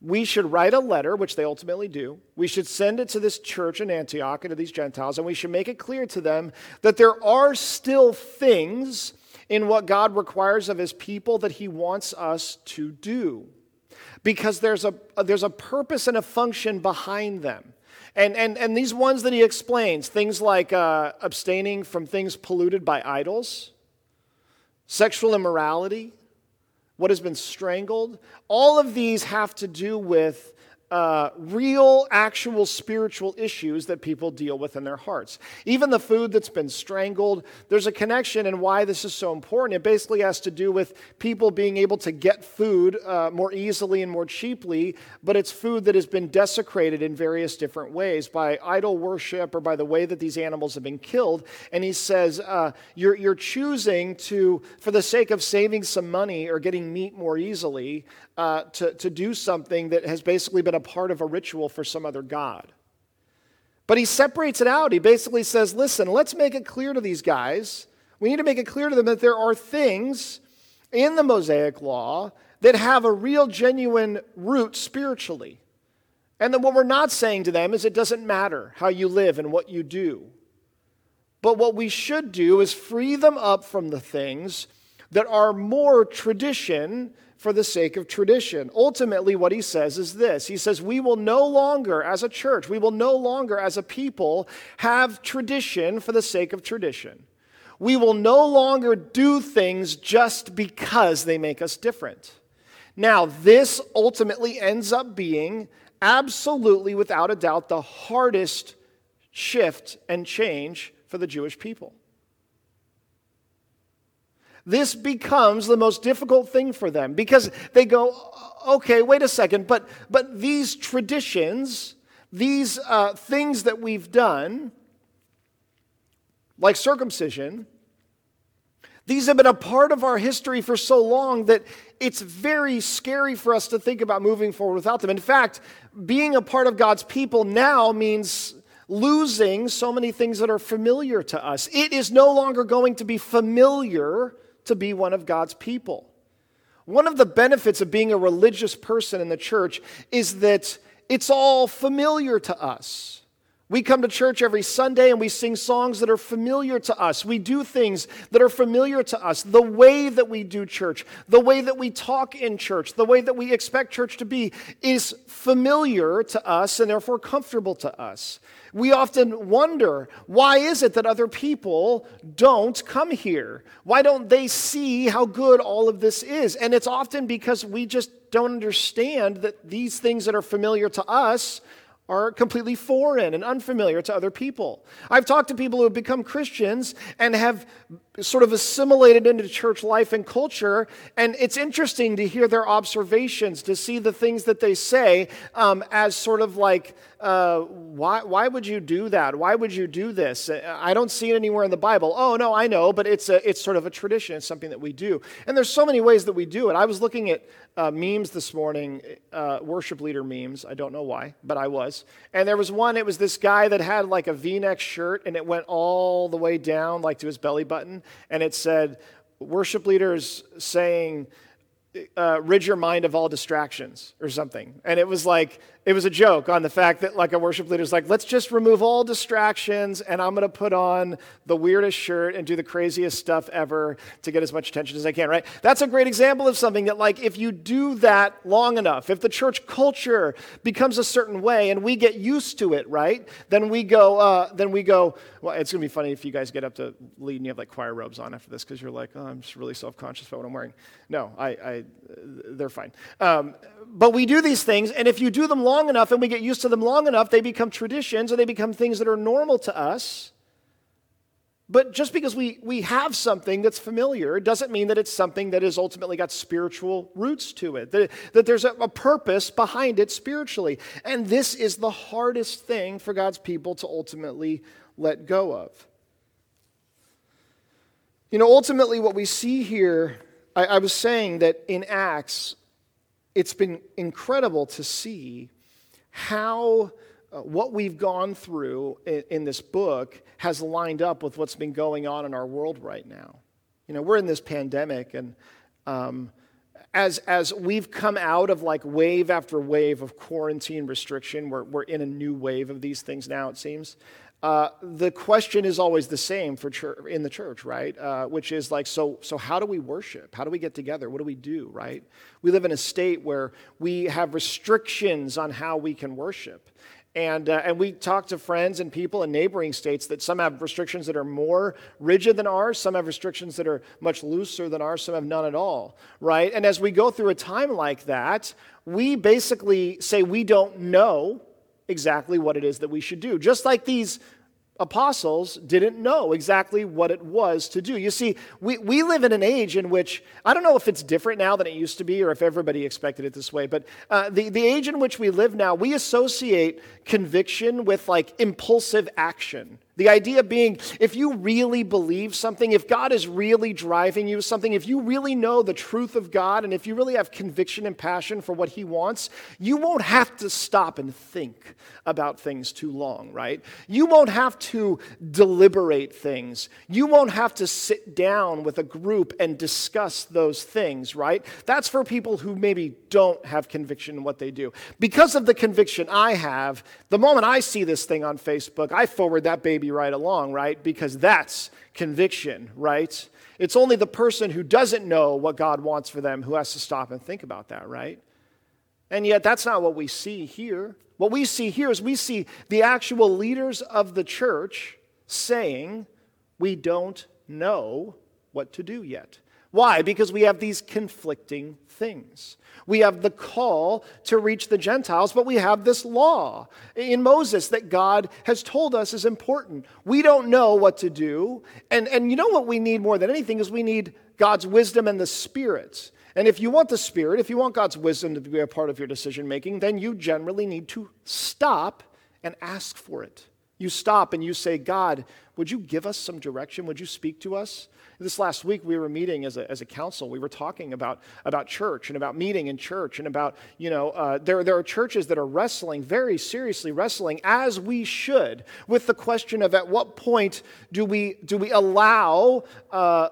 Speaker 1: we should write a letter, which they ultimately do. We should send it to this church in Antioch and to these Gentiles, and we should make it clear to them that there are still things in what God requires of his people that he wants us to do. Because there's a, there's a purpose and a function behind them. And, and, and these ones that he explains, things like uh, abstaining from things polluted by idols, sexual immorality, what has been strangled. All of these have to do with uh, real, actual spiritual issues that people deal with in their hearts. Even the food that's been strangled, there's a connection in why this is so important. It basically has to do with people being able to get food uh, more easily and more cheaply, but it's food that has been desecrated in various different ways by idol worship or by the way that these animals have been killed. And he says, uh, you're, you're choosing to, for the sake of saving some money or getting meat more easily, uh, to, to do something that has basically been a part of a ritual for some other god. But he separates it out. He basically says, listen, let's make it clear to these guys. We need to make it clear to them that there are things in the Mosaic law that have a real, genuine root spiritually. And that what we're not saying to them is it doesn't matter how you live and what you do. But what we should do is free them up from the things that are more tradition for the sake of tradition. Ultimately, what he says is this He says, We will no longer, as a church, we will no longer, as a people, have tradition for the sake of tradition. We will no longer do things just because they make us different. Now, this ultimately ends up being absolutely, without a doubt, the hardest shift and change for the Jewish people. This becomes the most difficult thing for them because they go, okay, wait a second, but, but these traditions, these uh, things that we've done, like circumcision, these have been a part of our history for so long that it's very scary for us to think about moving forward without them. In fact, being a part of God's people now means losing so many things that are familiar to us. It is no longer going to be familiar to be one of God's people. One of the benefits of being a religious person in the church is that it's all familiar to us. We come to church every Sunday and we sing songs that are familiar to us. We do things that are familiar to us. The way that we do church, the way that we talk in church, the way that we expect church to be is familiar to us and therefore comfortable to us. We often wonder why is it that other people don't come here? Why don't they see how good all of this is? And it's often because we just don't understand that these things that are familiar to us are completely foreign and unfamiliar to other people. I've talked to people who have become Christians and have sort of assimilated into church life and culture, and it's interesting to hear their observations, to see the things that they say um, as sort of like, uh, why, why would you do that? Why would you do this? I don't see it anywhere in the Bible. Oh, no, I know, but it's, a, it's sort of a tradition. It's something that we do. And there's so many ways that we do it. I was looking at uh, memes this morning, uh, worship leader memes. I don't know why, but I was. And there was one, it was this guy that had like a v neck shirt and it went all the way down, like to his belly button. And it said, worship leaders saying, uh, rid your mind of all distractions or something. And it was like, it was a joke on the fact that like a worship leader is like, let's just remove all distractions and I'm going to put on the weirdest shirt and do the craziest stuff ever to get as much attention as I can, right? That's a great example of something that like if you do that long enough, if the church culture becomes a certain way and we get used to it, right? Then we go, uh, then we go, well, it's going to be funny if you guys get up to lead and you have like choir robes on after this because you're like, oh, I'm just really self-conscious about what I'm wearing. No, I, I they're fine. Um, but we do these things, and if you do them long enough and we get used to them long enough, they become traditions and they become things that are normal to us. But just because we, we have something that's familiar doesn't mean that it's something that has ultimately got spiritual roots to it, that, that there's a, a purpose behind it spiritually. And this is the hardest thing for God's people to ultimately let go of. You know, ultimately, what we see here, I, I was saying that in Acts, it's been incredible to see how uh, what we've gone through in, in, this book has lined up with what's been going on in our world right now. You know, we're in this pandemic, and um, as, as we've come out of like wave after wave of quarantine restriction, we're, we're in a new wave of these things now, it seems. Uh, the question is always the same for church, in the church, right? Uh, which is like, so, so how do we worship? How do we get together? What do we do, right? We live in a state where we have restrictions on how we can worship. And, uh, and we talk to friends and people in neighboring states that some have restrictions that are more rigid than ours, some have restrictions that are much looser than ours, some have none at all, right? And as we go through a time like that, we basically say we don't know exactly what it is that we should do. Just like these apostles didn't know exactly what it was to do. You see, we, we live in an age in which, I don't know if it's different now than it used to be or if everybody expected it this way, but uh, the, the age in which we live now, we associate conviction with like impulsive action. The idea being, if you really believe something, if God is really driving you something, if you really know the truth of God, and if you really have conviction and passion for what He wants, you won't have to stop and think about things too long, right? You won't have to deliberate things. You won't have to sit down with a group and discuss those things, right? That's for people who maybe don't have conviction in what they do. Because of the conviction I have, the moment I see this thing on Facebook, I forward that baby baby right along, right? Because that's conviction, right? It's only the person who doesn't know what God wants for them who has to stop and think about that, right? And yet, that's not what we see here. What we see here is we see the actual leaders of the church saying, We don't know what to do yet. Why? Because we have these conflicting things. We have the call to reach the Gentiles, but we have this law in Moses that God has told us is important. We don't know what to do. And, and you know what we need more than anything is we need God's wisdom and the Spirit. And if you want the Spirit, if you want God's wisdom to be a part of your decision making, then you generally need to stop and ask for it. You stop and you say, God, would you give us some direction? Would you speak to us? This last week, we were meeting as a, as a council. We were talking about, about church and about meeting in church and about, you know, uh, there, there are churches that are wrestling, very seriously wrestling, as we should, with the question of at what point do we, do we allow uh,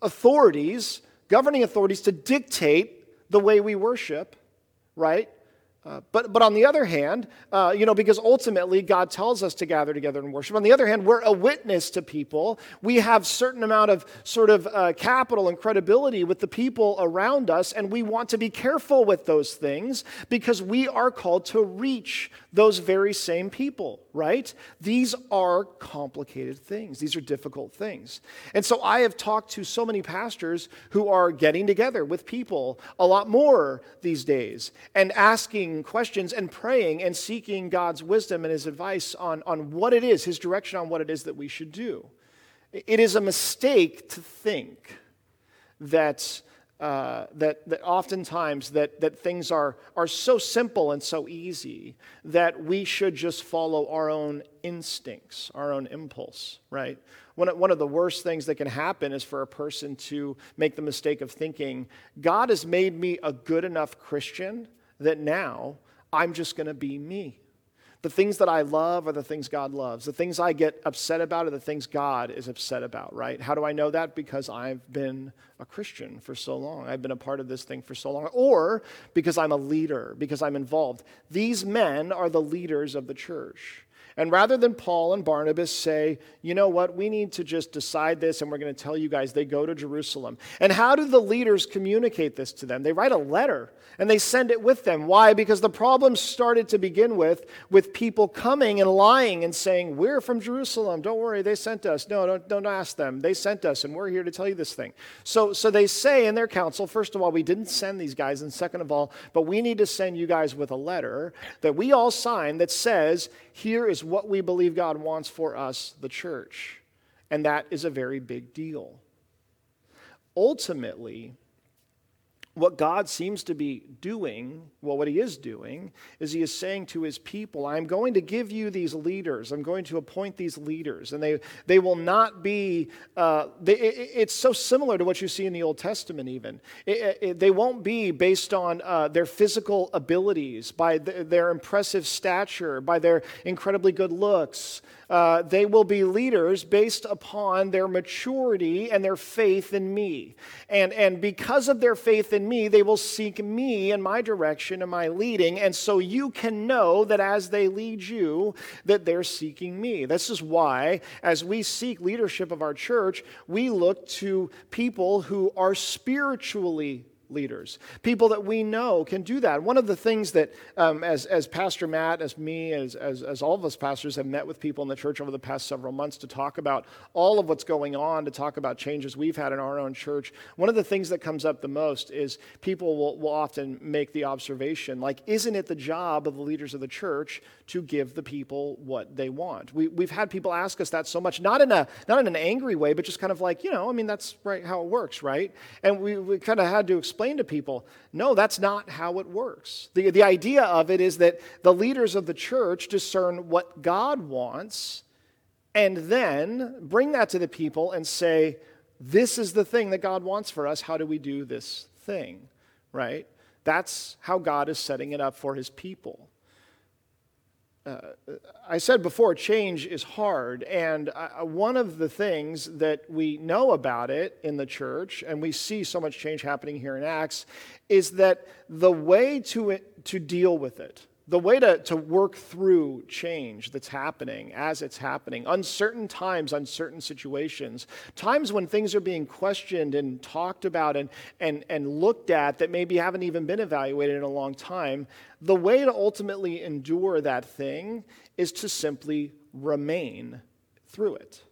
Speaker 1: authorities, governing authorities, to dictate the way we worship, right? Uh, but, but on the other hand, uh, you know, because ultimately God tells us to gather together and worship. On the other hand, we're a witness to people. We have certain amount of sort of uh, capital and credibility with the people around us, and we want to be careful with those things because we are called to reach those very same people, right? These are complicated things. These are difficult things. And so I have talked to so many pastors who are getting together with people a lot more these days and asking questions and praying and seeking God's wisdom and his advice on, on what it is, his direction on what it is that we should do. It is a mistake to think that, uh, that, that oftentimes that, that things are, are so simple and so easy that we should just follow our own instincts, our own impulse, right? One one of the worst things that can happen is for a person to make the mistake of thinking, God has made me a good enough Christian that now I'm just going to be me. The things that I love are the things God loves. The things I get upset about are the things God is upset about, right? How do I know that? Because I've been a Christian for so long. I've been a part of this thing for so long. Or because I'm a leader, because I'm involved. These men are the leaders of the church. And rather than Paul and Barnabas say, you know what, we need to just decide this and we're going to tell you guys, they go to Jerusalem. And how do the leaders communicate this to them? They write a letter and they send it with them. Why? Because the problem started to begin with with people coming and lying and saying, We're from Jerusalem. Don't worry, they sent us. No, don't, don't ask them. They sent us and we're here to tell you this thing. So, so they say in their council, first of all, we didn't send these guys. And second of all, but we need to send you guys with a letter that we all sign that says, Here is what we believe God wants for us, the church. And that is a very big deal. Ultimately, what God seems to be doing, well, what He is doing, is He is saying to His people, I'm going to give you these leaders. I'm going to appoint these leaders. And they, they will not be, uh, they, it, it's so similar to what you see in the Old Testament, even. It, it, they won't be based on uh, their physical abilities, by the, their impressive stature, by their incredibly good looks. Uh, they will be leaders based upon their maturity and their faith in me. And, and because of their faith in me, they will seek me and my direction and my leading. And so you can know that as they lead you, that they're seeking me. This is why, as we seek leadership of our church, we look to people who are spiritually leaders, people that we know can do that. One of the things that, um, as, as Pastor Matt, as me, as, as, as all of us pastors have met with people in the church over the past several months to talk about all of what's going on, to talk about changes we've had in our own church, one of the things that comes up the most is people will, will often make the observation like, isn't it the job of the leaders of the church to give the people what they want? We, we've had people ask us that so much, not in, a, not in an angry way, but just kind of like, you know, I mean, that's right how it works, right? And we, we kind of had to explain explain to people no, that's not how it works. The, the idea of it is that the leaders of the church discern what God wants and then bring that to the people and say, this is the thing that God wants for us. How do we do this thing? Right? That's how God is setting it up for his people uh, I said before, change is hard. And one of the things that we know about it in the church, and we see so much change happening here in Acts, is that the way to, it, to deal with it, the way to, to work through change that's happening as it's happening, uncertain times, uncertain situations, times when things are being questioned and talked about and, and, and looked at that maybe haven't even been evaluated in a long time, the way to ultimately endure that thing is to simply remain through it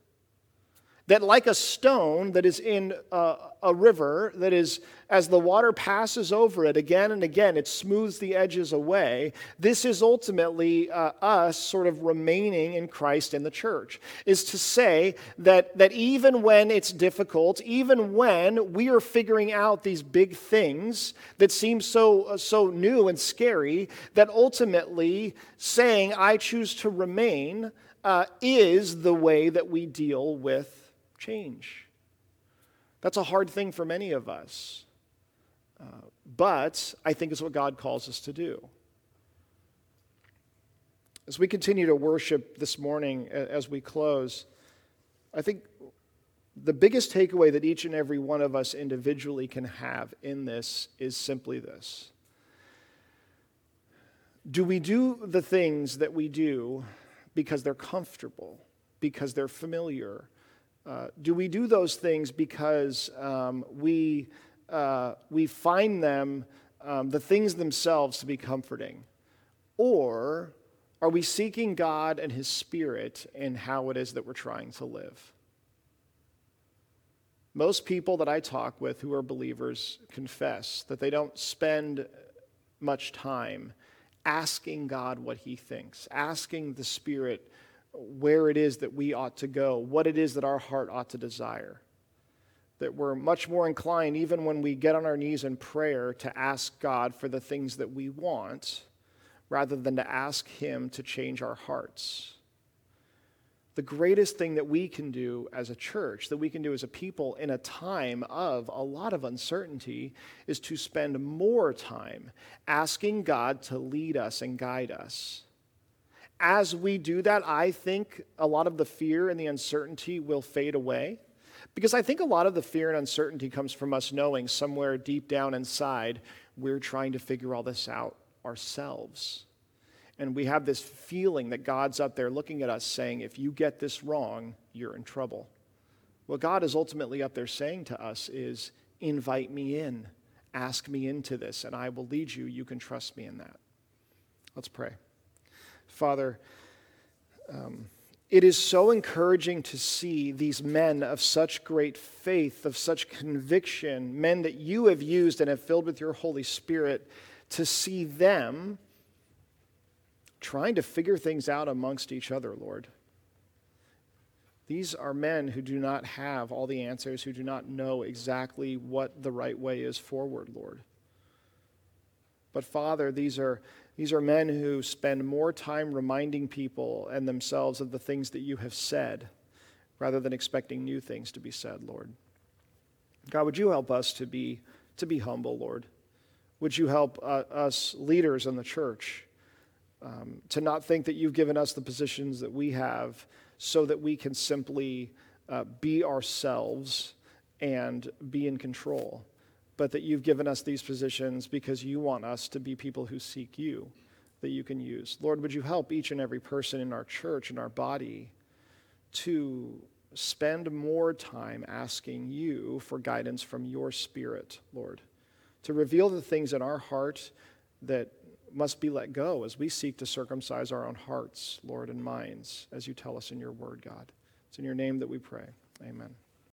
Speaker 1: that like a stone that is in a, a, river, that is, as the water passes over it again and again, it smooths the edges away. This is ultimately uh, us sort of remaining in Christ in the church, is to say that, that even when it's difficult, even when we are figuring out these big things that seem so, uh, so new and scary, that ultimately saying, I choose to remain. Uh, is the way that we deal with change. That's a hard thing for many of us. Uh, but I think it's what God calls us to do. As we continue to worship this morning, as we close, I think the biggest takeaway that each and every one of us individually can have in this is simply this Do we do the things that we do because they're comfortable, because they're familiar, uh, do we do those things because um, we, uh, we find them, um, the things themselves, to be comforting? Or are we seeking God and His Spirit in how it is that we're trying to live? Most people that I talk with who are believers confess that they don't spend much time asking God what He thinks, asking the Spirit where it is that we ought to go, what it is that our heart ought to desire. That we're much more inclined, even when we get on our knees in prayer, to ask God for the things that we want rather than to ask Him to change our hearts. The greatest thing that we can do as a church, that we can do as a people in a time of a lot of uncertainty, is to spend more time asking God to lead us and guide us as we do that, I think a lot of the fear and the uncertainty will fade away. Because I think a lot of the fear and uncertainty comes from us knowing somewhere deep down inside we're trying to figure all this out ourselves. And we have this feeling that God's up there looking at us saying, if you get this wrong, you're in trouble. What God is ultimately up there saying to us is, invite me in, ask me into this, and I will lead you. You can trust me in that. Let's pray. Father, um, it is so encouraging to see these men of such great faith, of such conviction, men that you have used and have filled with your Holy Spirit, to see them trying to figure things out amongst each other, Lord. These are men who do not have all the answers, who do not know exactly what the right way is forward, Lord. But Father, these are these are men who spend more time reminding people and themselves of the things that you have said rather than expecting new things to be said, Lord. God, would you help us to be, to be humble, Lord? Would you help uh, us leaders in the church um, to not think that you've given us the positions that we have so that we can simply uh, be ourselves and be in control? But that you've given us these positions because you want us to be people who seek you that you can use. Lord, would you help each and every person in our church, in our body, to spend more time asking you for guidance from your spirit, Lord, to reveal the things in our heart that must be let go as we seek to circumcise our own hearts, Lord, and minds, as you tell us in your word, God. It's in your name that we pray. Amen.